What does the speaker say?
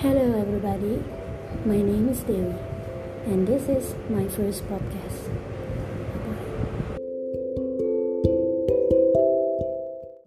Hello, everybody. My name is Dewi, and this is my first podcast.